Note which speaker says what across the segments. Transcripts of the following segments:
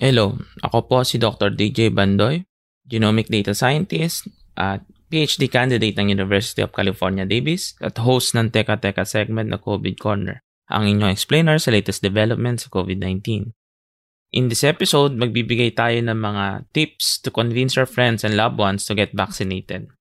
Speaker 1: Hello, ako po si Dr. DJ Bandoy, Genomic Data Scientist at PhD candidate ng University of California, Davis at host ng Teka Teka segment na COVID Corner, ang inyong explainer sa latest developments sa COVID-19. In this episode, magbibigay tayo ng mga tips to convince your friends and loved ones to get vaccinated.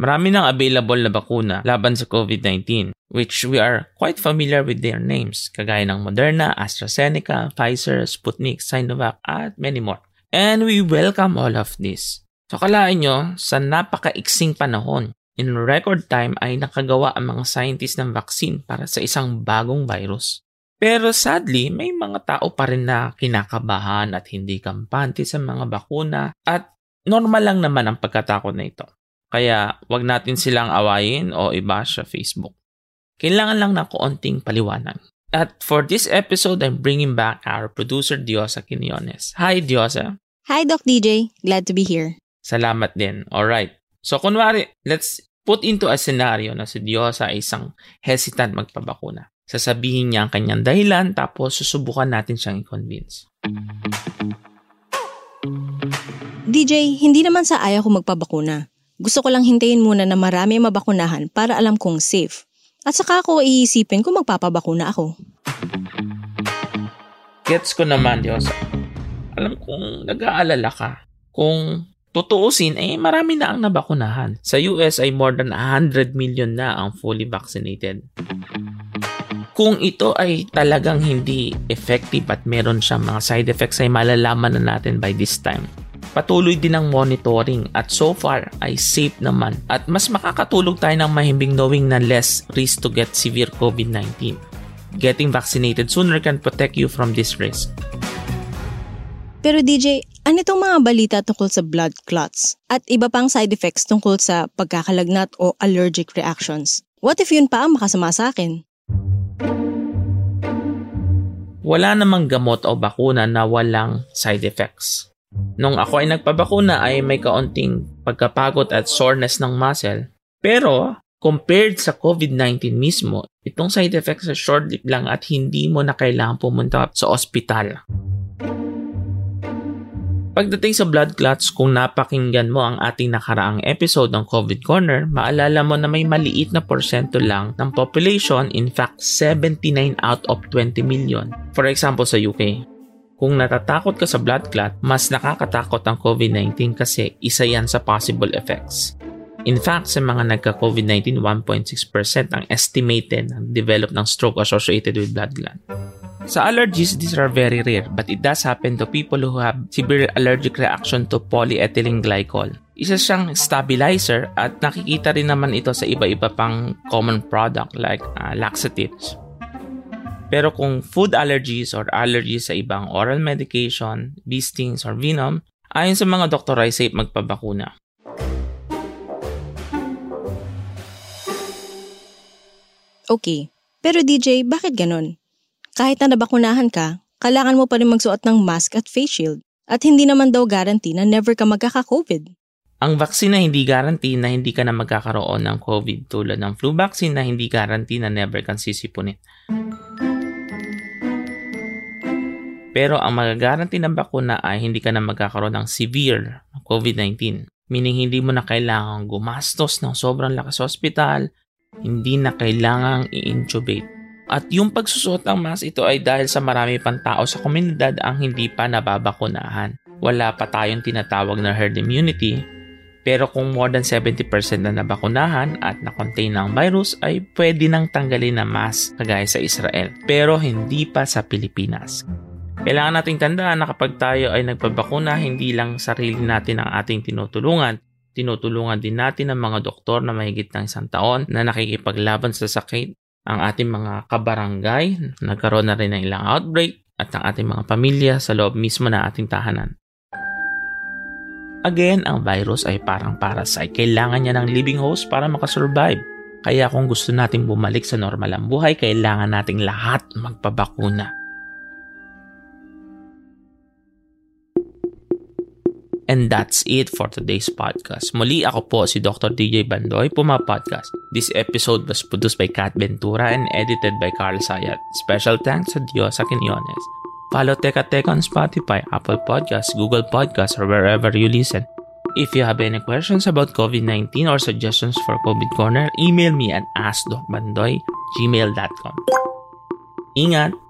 Speaker 1: Marami nang available na bakuna laban sa COVID-19, which we are quite familiar with their names, kagaya ng Moderna, AstraZeneca, Pfizer, Sputnik, Sinovac, at many more. And we welcome all of this. So kalain nyo, sa napakaiksing panahon, in record time ay nakagawa ang mga scientists ng vaccine para sa isang bagong virus. Pero sadly, may mga tao pa rin na kinakabahan at hindi kampante sa mga bakuna at normal lang naman ang pagkatakot na ito. Kaya wag natin silang awayin o iba sa Facebook. Kailangan lang na kaunting paliwanag. At for this episode, I'm bringing back our producer Diosa Quinones. Hi Diosa.
Speaker 2: Hi Doc DJ, glad to be here.
Speaker 1: Salamat din. Alright. So kunwari, let's put into a scenario na si Diosa ay isang hesitant magpabakuna. Sasabihin niya ang kanyang dahilan tapos susubukan natin siyang i-convince.
Speaker 2: DJ, hindi naman sa ayaw ko magpabakuna. Gusto ko lang hintayin muna na marami mabakunahan para alam kong safe. At saka ako iisipin kung magpapabakuna ako.
Speaker 1: Gets ko naman, Diyos. Alam kong nag-aalala ka. Kung tutuusin, eh marami na ang nabakunahan. Sa US ay more than 100 million na ang fully vaccinated. Kung ito ay talagang hindi effective at meron siyang mga side effects ay malalaman na natin by this time. Patuloy din ang monitoring at so far ay safe naman at mas makakatulog tayo ng mahimbing knowing na less risk to get severe COVID-19. Getting vaccinated sooner can protect you from this risk.
Speaker 2: Pero DJ, ano itong mga balita tungkol sa blood clots at iba pang side effects tungkol sa pagkakalagnat o allergic reactions? What if yun pa ang makasama sa akin?
Speaker 1: Wala namang gamot o bakuna na walang side effects. Nung ako ay nagpabakuna ay may kaunting pagkapagod at soreness ng muscle. Pero compared sa COVID-19 mismo, itong side effects sa short-lived lang at hindi mo na kailangan pumunta sa ospital. Pagdating sa blood clots, kung napakinggan mo ang ating nakaraang episode ng COVID Corner, maalala mo na may maliit na porsyento lang ng population, in fact 79 out of 20 million. For example sa UK, kung natatakot ka sa blood clot, mas nakakatakot ang COVID-19 kasi isa yan sa possible effects. In fact, sa mga nagka-COVID-19, 1.6% ang estimated na develop ng stroke associated with blood clot. Sa allergies, these are very rare but it does happen to people who have severe allergic reaction to polyethylene glycol. Isa siyang stabilizer at nakikita rin naman ito sa iba-iba pang common product like uh, laxatives. Pero kung food allergies or allergies sa ibang oral medication, bee stings or venom, ayon sa mga doktor ay safe magpabakuna.
Speaker 2: Okay. Pero DJ, bakit ganon? Kahit na nabakunahan ka, kailangan mo pa rin magsuot ng mask at face shield. At hindi naman daw guarantee na never ka magkaka-COVID.
Speaker 1: Ang vaccine na hindi guarantee na hindi ka na magkakaroon ng COVID tulad ng flu vaccine na hindi guarantee na never kang sisipunin. Pero ang magagaranti ng bakuna ay hindi ka na magkakaroon ng severe COVID-19. Meaning hindi mo na kailangang gumastos ng sobrang lakas sa hospital, hindi na kailangang i-intubate. At yung pagsusuot ng mask ito ay dahil sa marami pang tao sa komunidad ang hindi pa nababakunahan. Wala pa tayong tinatawag na herd immunity, Pero kung more than 70% na nabakunahan at na-contain ng virus ay pwede nang tanggalin na mask kagaya sa Israel pero hindi pa sa Pilipinas. Kailangan nating tandaan na kapag tayo ay nagpabakuna, hindi lang sarili natin ang ating tinutulungan, tinutulungan din natin ang mga doktor na mahigit ng isang taon na nakikipaglaban sa sakit, ang ating mga kabarangay, nagkaroon na rin ng ilang outbreak, at ang ating mga pamilya sa loob mismo na ating tahanan. Again, ang virus ay parang parasite. Kailangan niya ng living host para makasurvive. Kaya kung gusto nating bumalik sa normal ang buhay, kailangan nating lahat magpabakuna. And that's it for today's podcast. Muli ako po si Dr. DJ Bandoy, Puma Podcast. This episode was produced by Kat Ventura and edited by Carl Sayat. Special thanks to Diosa Quinones. Follow Teka Teka on Spotify, Apple Podcasts, Google Podcasts, or wherever you listen. If you have any questions about COVID-19 or suggestions for COVID Corner, email me at askdocbandoy gmail.com. Ingat!